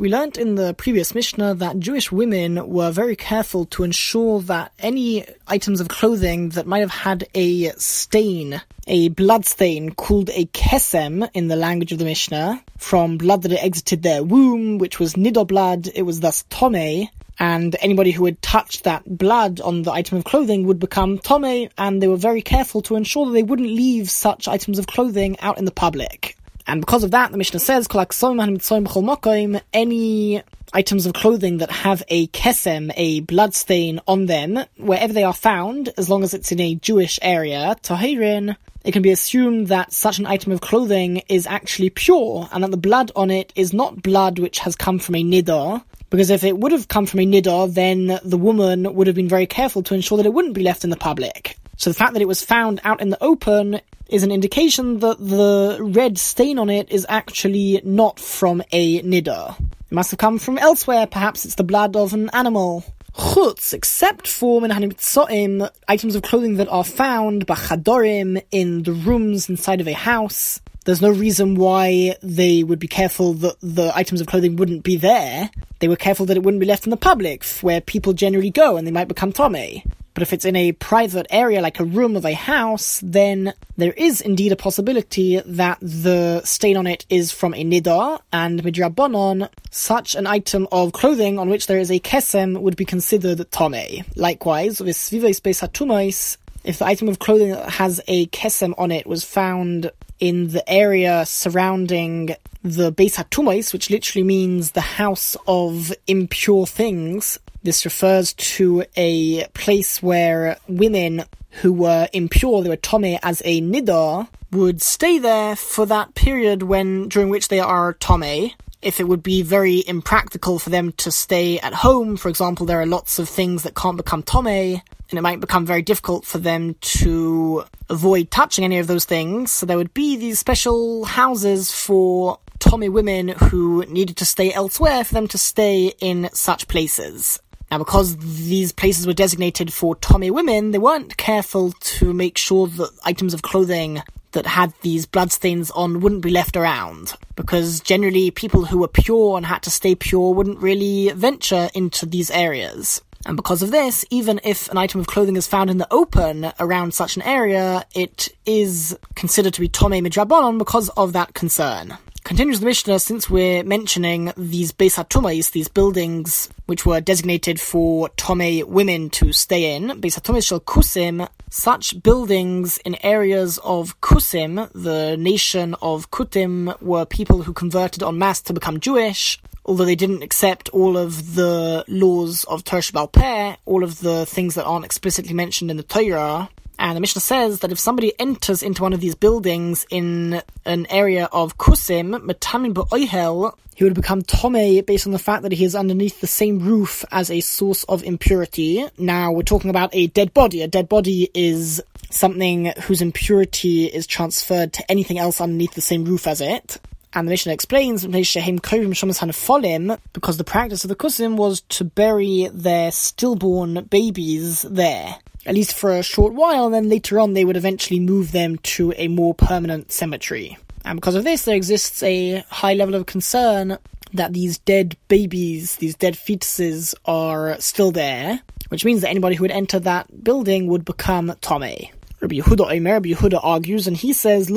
We learned in the previous Mishnah that Jewish women were very careful to ensure that any items of clothing that might have had a stain, a blood stain called a kesem in the language of the Mishnah, from blood that had exited their womb, which was nidor blood, it was thus tome, and anybody who had touched that blood on the item of clothing would become tome, and they were very careful to ensure that they wouldn't leave such items of clothing out in the public. And because of that, the Mishnah says, any items of clothing that have a kesem, a blood stain on them, wherever they are found, as long as it's in a Jewish area, tahirin, it can be assumed that such an item of clothing is actually pure, and that the blood on it is not blood which has come from a nidor, because if it would have come from a nidor, then the woman would have been very careful to ensure that it wouldn't be left in the public. So the fact that it was found out in the open is an indication that the red stain on it is actually not from a nidor. It must have come from elsewhere, perhaps it's the blood of an animal. Chutz, except for Menhanim items of clothing that are found bachadorim in the rooms inside of a house. There's no reason why they would be careful that the items of clothing wouldn't be there. They were careful that it wouldn't be left in the public, where people generally go and they might become tome. But if it's in a private area like a room of a house, then there is indeed a possibility that the stain on it is from a nidar, and midrabanon, such an item of clothing on which there is a kesem would be considered tome. Likewise, with svives beis if the item of clothing that has a kesem on it was found in the area surrounding the Beis HaTumais, which literally means the house of impure things. This refers to a place where women who were impure, they were tome as a nidar, would stay there for that period when during which they are tome. If it would be very impractical for them to stay at home, for example, there are lots of things that can't become tome, and it might become very difficult for them to avoid touching any of those things. So there would be these special houses for Tomei women who needed to stay elsewhere for them to stay in such places. Now, because these places were designated for Tomei women, they weren't careful to make sure that items of clothing that had these bloodstains on wouldn't be left around. Because generally, people who were pure and had to stay pure wouldn't really venture into these areas. And because of this, even if an item of clothing is found in the open around such an area, it is considered to be Tome Midrabanon because of that concern. Continues the Mishnah, uh, since we're mentioning these Beis these buildings which were designated for Tome women to stay in, Beis HaTumais Shel Kusim, such buildings in areas of Kusim, the nation of Kutim, were people who converted en masse to become Jewish, although they didn't accept all of the laws of Tersh Peh, all of the things that aren't explicitly mentioned in the Torah. And the Mishnah says that if somebody enters into one of these buildings in an area of Kusim, Metamin Ba'oihel, he would become Tome based on the fact that he is underneath the same roof as a source of impurity. Now, we're talking about a dead body. A dead body is something whose impurity is transferred to anything else underneath the same roof as it. And the Mishnah explains because the practice of the Kusim was to bury their stillborn babies there, at least for a short while, and then later on they would eventually move them to a more permanent cemetery. And because of this, there exists a high level of concern that these dead babies, these dead fetuses, are still there, which means that anybody who would enter that building would become Tomei. Rabbi Yehuda Omer, Rabbi Yehuda argues, and he says,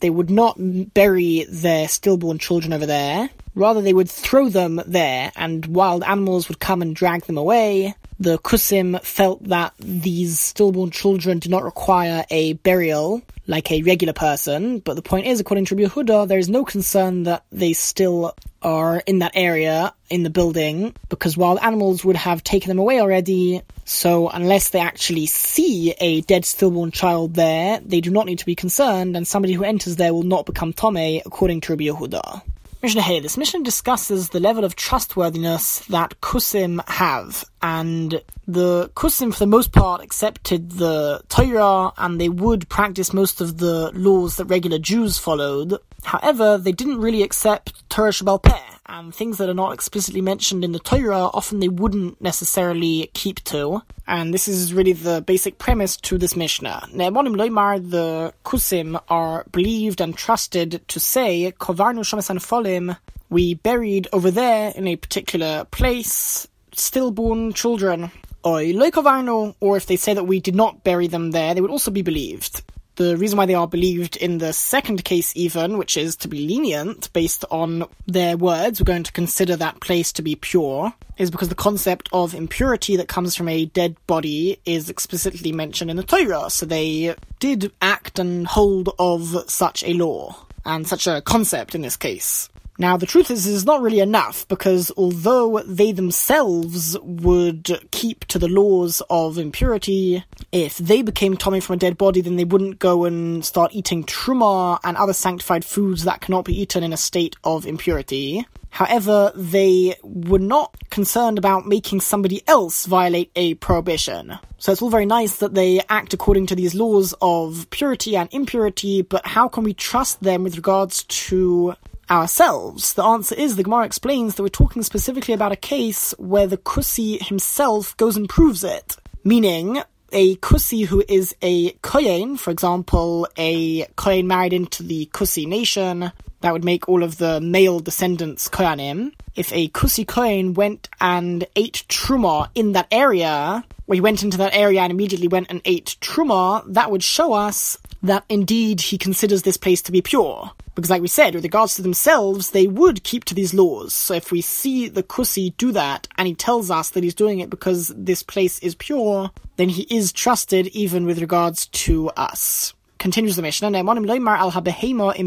They would not bury their stillborn children over there. Rather, they would throw them there, and wild animals would come and drag them away. The Kusim felt that these stillborn children do not require a burial, like a regular person, but the point is, according to Rabbi Yehuda, there is no concern that they still are in that area, in the building, because wild animals would have taken them away already, so unless they actually see a dead stillborn child there, they do not need to be concerned, and somebody who enters there will not become Tome, according to Rabbi Yehuda. Mishnah Hey, this Mishnah discusses the level of trustworthiness that Kusim have. and the Kusim, for the most part, accepted the Torah, and they would practice most of the laws that regular Jews followed. However, they didn't really accept Torah Shabbal Peh, and things that are not explicitly mentioned in the Torah, often they wouldn't necessarily keep to. And this is really the basic premise to this Mishnah. Ne'emonim loimar, the Kusim are believed and trusted to say, Kovarnu Shomesan Folim, we buried over there in a particular place stillborn children. Or if they say that we did not bury them there, they would also be believed. The reason why they are believed in the second case, even, which is to be lenient based on their words, we're going to consider that place to be pure, is because the concept of impurity that comes from a dead body is explicitly mentioned in the Torah. So they did act and hold of such a law, and such a concept in this case. Now, the truth is, it's not really enough because although they themselves would keep to the laws of impurity, if they became Tomei from a dead body, then they wouldn't go and start eating truma and other sanctified foods that cannot be eaten in a state of impurity. However, they were not concerned about making somebody else violate a prohibition. So it's all very nice that they act according to these laws of purity and impurity, but how can we trust them with regards to ourselves? The answer is the Gemara explains that we're talking specifically about a case where the Kusi himself goes and proves it. Meaning, a Kusi who is a Kohen, for example, a Kohen married into the Kusi nation, that would make all of the male descendants Kohanim. If a Kusi Kohen went and ate Truma in that area, or he went into that area and immediately went and ate Truma, that would show us that indeed he considers this place to be pure. Because like we said, with regards to themselves, they would keep to these laws. So if we see the Kusi do that, and he tells us that he's doing it because this place is pure, then he is trusted even with regards to us. Continues the Mishnah, al im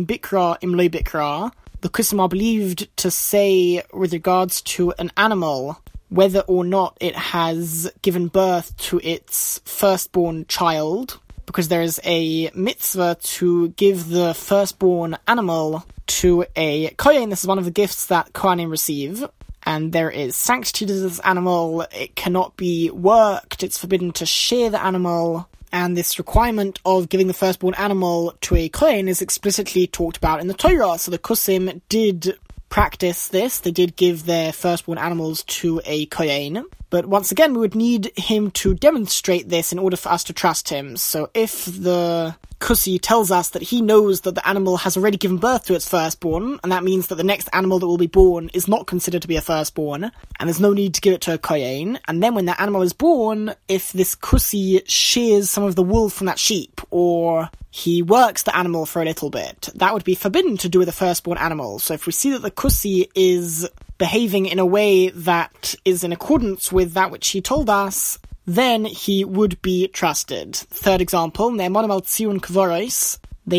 bikra im bikra. The Kusim are believed to say with regards to an animal, whether or not it has given birth to its firstborn child, because there is a mitzvah to give the firstborn animal to a kohen. This is one of the gifts that kohanim receive. And there is sanctity to this animal. It cannot be worked. It's forbidden to shear the animal. And this requirement of giving the firstborn animal to a kohen is explicitly talked about in the Torah. So the Kusim did practice this. They did give their firstborn animals to a kohen. But once again, we would need him to demonstrate this in order for us to trust him. So if the Kusi tells us that he knows that the animal has already given birth to its firstborn, and that means that the next animal that will be born is not considered to be a firstborn, and there's no need to give it to a Kohen. And then when that animal is born, if this Kusi shears some of the wool from that sheep, or he works the animal for a little bit, that would be forbidden to do with a firstborn animal. So if we see that the Kusi is behaving in a way that is in accordance with that which he told us, then he would be trusted. Third example, They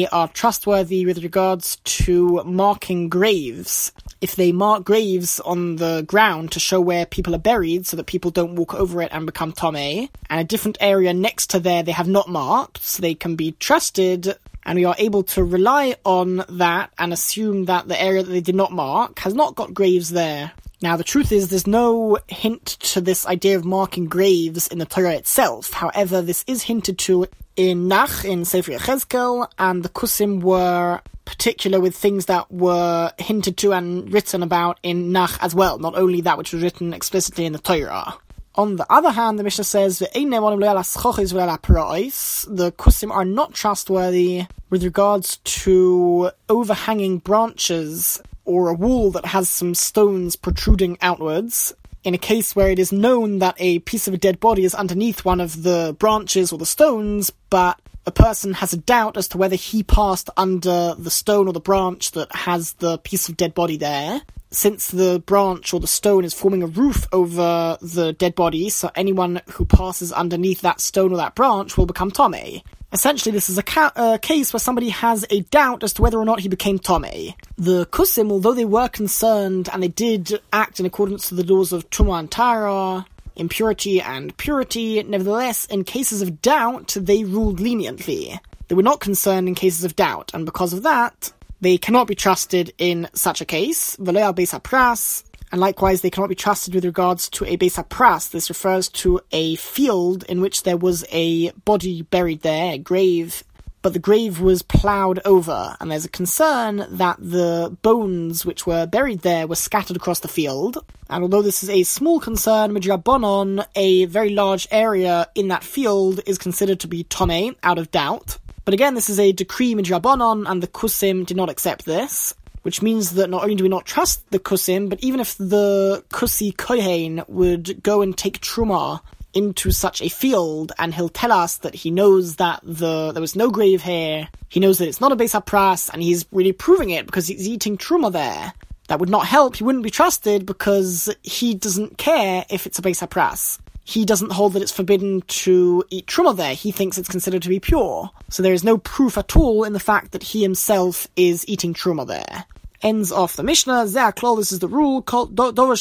are trustworthy with regards to marking graves. If they mark graves on the ground to show where people are buried so that people don't walk over it and become Tome, and a different area next to there they have not marked, so they can be trusted and we are able to rely on that and assume that the area that they did not mark has not got graves there. Now, the truth is, there's no hint to this idea of marking graves in the Torah itself. However, this is hinted to in Nach, in Sefer Yechezkel, and the Kusim were particular with things that were hinted to and written about in Nach as well, not only that which was written explicitly in the Torah. On the other hand, the Mishnah says the kusim are not trustworthy with regards to overhanging branches or a wall that has some stones protruding outwards. In a case where it is known that a piece of a dead body is underneath one of the branches or the stones, but a person has a doubt as to whether he passed under the stone or the branch that has the piece of dead body there, since the branch or the stone is forming a roof over the dead body, so anyone who passes underneath that stone or that branch will become Tomei. Essentially, this is a, ca- a, case where somebody has a doubt as to whether or not he became Tomei. The Kusim, although they were concerned and they did act in accordance to the laws of Tuma and Tara, impurity and purity, nevertheless, in cases of doubt, they ruled leniently. They were not concerned in cases of doubt, and because of that, they cannot be trusted in such a case. Velea pras, and likewise they cannot be trusted with regards to a Beis Pras. This refers to a field in which there was a body buried there, a grave, but the grave was ploughed over, and there's a concern that the bones which were buried there were scattered across the field. And although this is a small concern, Midrabanon, a very large area in that field, is considered to be Tome, out of doubt. But again, this is a decree Midrabanon, and the Kusim did not accept this which means that not only do we not trust the Kusim, but even if the Kusi Kohen would go and take Truma into such a field and he'll tell us that he knows that the there was no grave here, he knows that it's not a Beis HaPras, and he's really proving it because he's eating Truma there. That would not help, he wouldn't be trusted because he doesn't care if it's a Beis HaPras he doesn't hold that it's forbidden to eat truma there. He thinks it's considered to be pure. So there is no proof at all in the fact that he himself is eating truma there ends off the Mishnah. Ze'aklol, this is the rule called Dover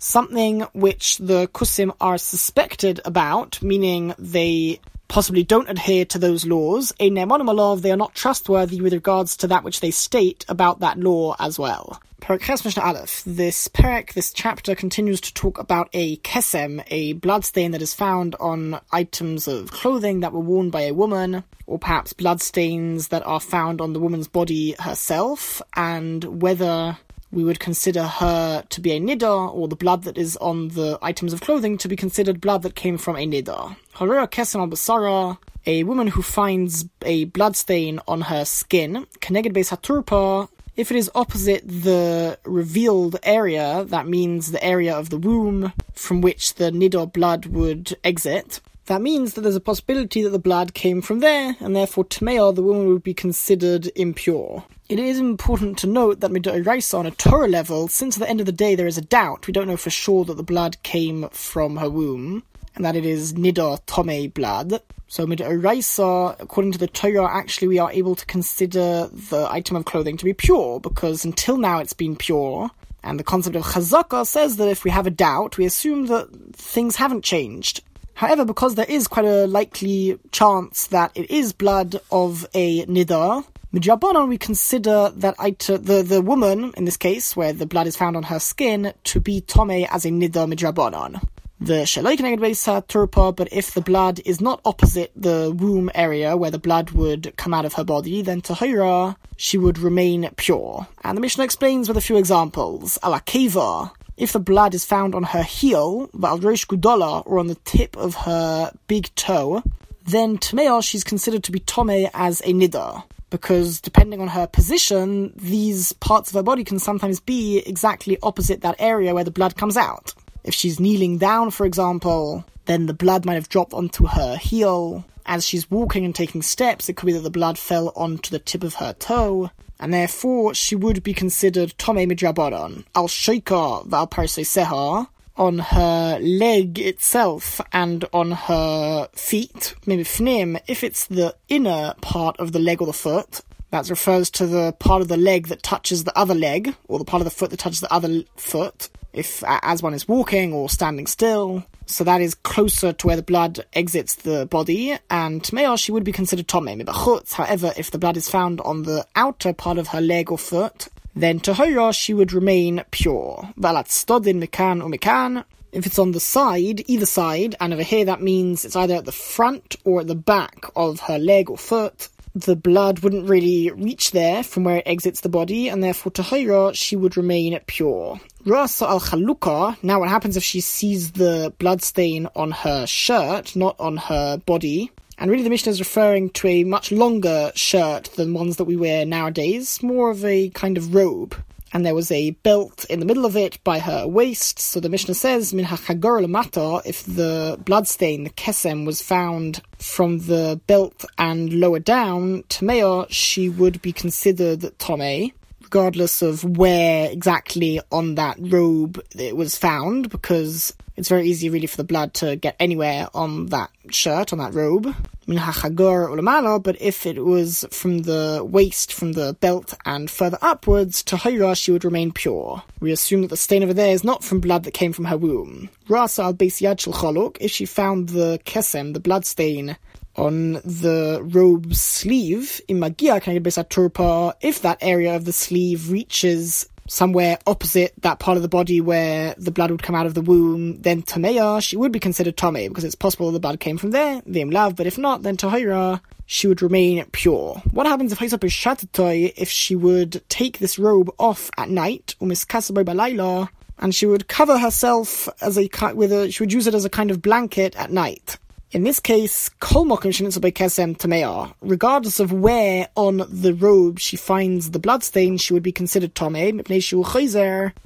Something which the Kusim are suspected about, meaning they possibly don't adhere to those laws. A Ne'monim they are not trustworthy with regards to that which they state about that law as well. Perek Mishnah Aleph. This perek, this chapter continues to talk about a kesem, a bloodstain that is found on items of clothing that were worn by a woman, or perhaps bloodstains that are found on the woman's body herself, and whether we would consider her to be a nidar, or the blood that is on the items of clothing to be considered blood that came from a nidar. Harura kesem al basara, a woman who finds a blood stain on her skin, keneged beis haturpa, if it is opposite the revealed area, that means the area of the womb from which the nidor blood would exit. That means that there's a possibility that the blood came from there, and therefore Tameo, the woman, would be considered impure. It is important to note that Midoraisa on a Torah level, since at the end of the day there is a doubt, we don't know for sure that the blood came from her womb, and that it is Nidor Tome blood. So midoraisa, according to the Torah, actually we are able to consider the item of clothing to be pure, because until now it's been pure. And the concept of chazaka says that if we have a doubt, we assume that things haven't changed. However, because there is quite a likely chance that it is blood of a nidar, Midrabanon, we consider that ita, the, the woman, in this case, where the blood is found on her skin, to be tome as a nidar midrabanon the Shaloi Keneged Beisa Turpa, but if the blood is not opposite the womb area where the blood would come out of her body, then Tahira, she would remain pure. And the Mishnah explains with a few examples. Alakeva, if the blood is found on her heel, Valrosh Gudola, or on the tip of her big toe, then Tmea, she's considered to be Tome as a Nidar. Because depending on her position, these parts of her body can sometimes be exactly opposite that area where the blood comes out. If she's kneeling down, for example, then the blood might have dropped onto her heel. As she's walking and taking steps, it could be that the blood fell onto the tip of her toe, and therefore she would be considered Tome Midrabanon, al Shoika Val Seha, on her leg itself and on her feet, maybe fnim, if it's the inner part of the leg or the foot, that refers to the part of the leg that touches the other leg, or the part of the foot that touches the other foot if as one is walking or standing still. So that is closer to where the blood exits the body, and Tmeah she would be considered Tomei Mibachutz. However, if the blood is found on the outer part of her leg or foot, then Tahira she would remain pure. Valat Stodin Mikan or Mikan. If it's on the side, either side, and over here that means it's either at the front or at the back of her leg or foot, the blood wouldn't really reach there from where it exits the body, and therefore Tahira, she would remain pure. Rasa al Khaluka, now what happens if she sees the blood stain on her shirt, not on her body? And really the Mishnah is referring to a much longer shirt than ones that we wear nowadays, more of a kind of robe and there was a belt in the middle of it by her waist. So the Mishnah says, Min hachagor if the bloodstain, the kesem, was found from the belt and lower down, Tamea, she would be considered Tome, regardless of where exactly on that robe it was found, because it's very easy really for the blood to get anywhere on that shirt, on that robe but if it was from the waist, from the belt, and further upwards, Tahira, she would remain pure. We assume that the stain over there is not from blood that came from her womb. Rasa al if she found the kesem, the blood stain, on the robe's sleeve, in magia turpa, if that area of the sleeve reaches somewhere opposite that part of the body where the blood would come out of the womb, then Tameya, she would be considered Tame, because it's possible the blood came from there, Vim Lav, but if not, then Tahira, she would remain pure. What happens if Haisap is Shatatoy, if she would take this robe off at night, Umiskasaboy Balayla, and she would cover herself as a with a she would use it as a kind of blanket at night. In this case, kol mokim kesem tamea. Regardless of where on the robe she finds the bloodstain, she would be considered tome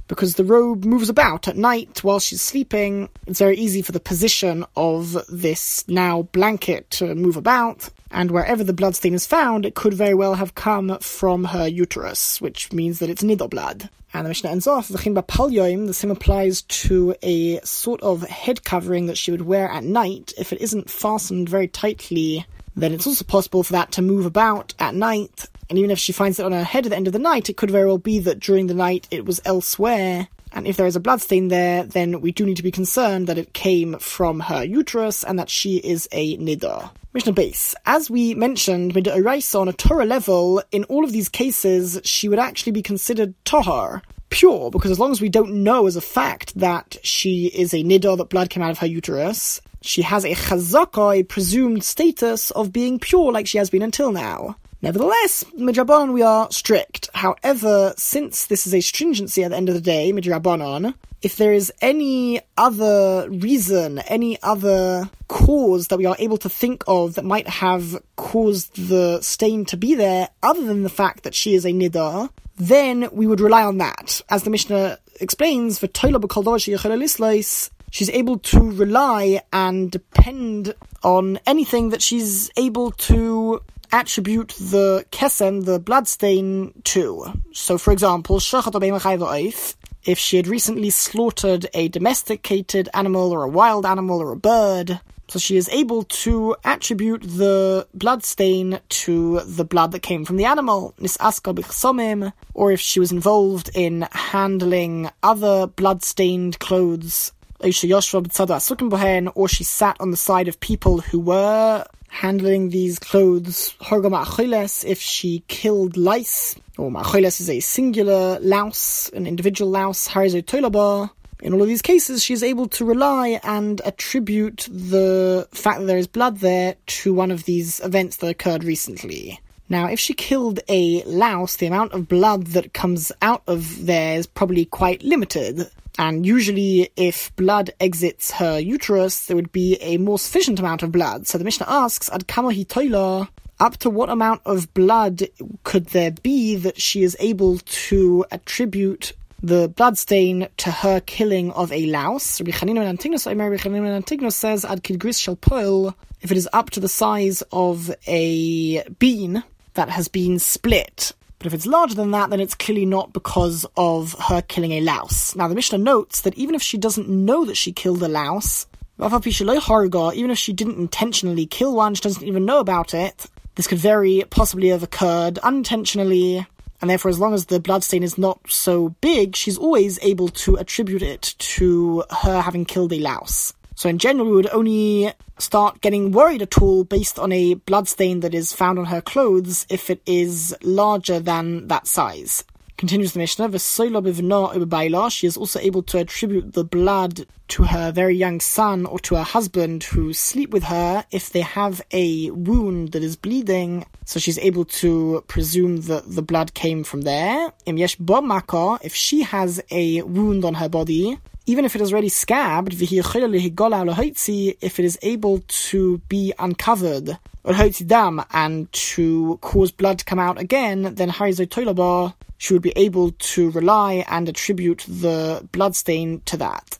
because the robe moves about at night while she's sleeping. It's very easy for the position of this now blanket to move about, and wherever the bloodstain is found, it could very well have come from her uterus, which means that it's nido blood. And the Mishnah ends off, V'chimba palyoim, the same applies to a sort of head covering that she would wear at night. If it isn't fastened very tightly, then it's also possible for that to move about at night. And even if she finds it on her head at the end of the night, it could very well be that during the night it was elsewhere. And if there is a bloodstain there, then we do need to be concerned that it came from her uterus and that she is a niddah. Mishnah Beis. As we mentioned, Mida Oraisa on a Torah level, in all of these cases, she would actually be considered Tahar, pure, because as long as we don't know as a fact that she is a Niddah, that blood came out of her uterus, she has a Chazaka, a presumed status of being pure like she has been until now. Nevertheless, Midrabanon we are strict. However, since this is a stringency at the end of the day, Midrabanon, if there is any other reason, any other cause that we are able to think of that might have caused the stain to be there, other than the fact that she is a nidar, then we would rely on that. As the Mishnah explains, for she's able to rely and depend on anything that she's able to attribute the kesem, the bloodstain, to. So, for example, if she had recently slaughtered a domesticated animal or a wild animal or a bird, so she is able to attribute the blood stain to the blood that came from the animal, or if she was involved in handling other blood-stained clothes, or she sat on the side of people who were handling these clothes, if she killed lice, or Ma'acholes is a singular louse, an individual louse, Harizo Tolaba. In all of these cases, she is able to rely and attribute the fact that there is blood there to one of these events that occurred recently. Now, if she killed a louse, the amount of blood that comes out of there is probably quite limited. And usually, if blood exits her uterus, there would be a more sufficient amount of blood. So the Mishnah asks, Ad kamahi toila, up to what amount of blood could there be that she is able to attribute the bloodstain to her killing of a louse. Rabbi Chanina says, Ad kidgris shall poil, if it is up to the size of a bean that has been split. But if it's larger than that, then it's clearly not because of her killing a louse. Now, the Mishnah notes that even if she doesn't know that she killed a louse, even if she didn't intentionally kill one, she doesn't even know about it, this could very possibly have occurred unintentionally, and therefore, as long as the bloodstain is not so big, she's always able to attribute it to her having killed a louse. So in general, we would only start getting worried at all based on a bloodstain that is found on her clothes if it is larger than that size. Continues the Mishnah, she is also able to attribute the blood to her very young son or to her husband who sleep with her if they have a wound that is bleeding. So she's able to presume that the blood came from there. If she has a wound on her body, even if it is already scabbed, if it is able to be uncovered, dam and to cause blood to come out again, then she would be able to rely and attribute the bloodstain to that.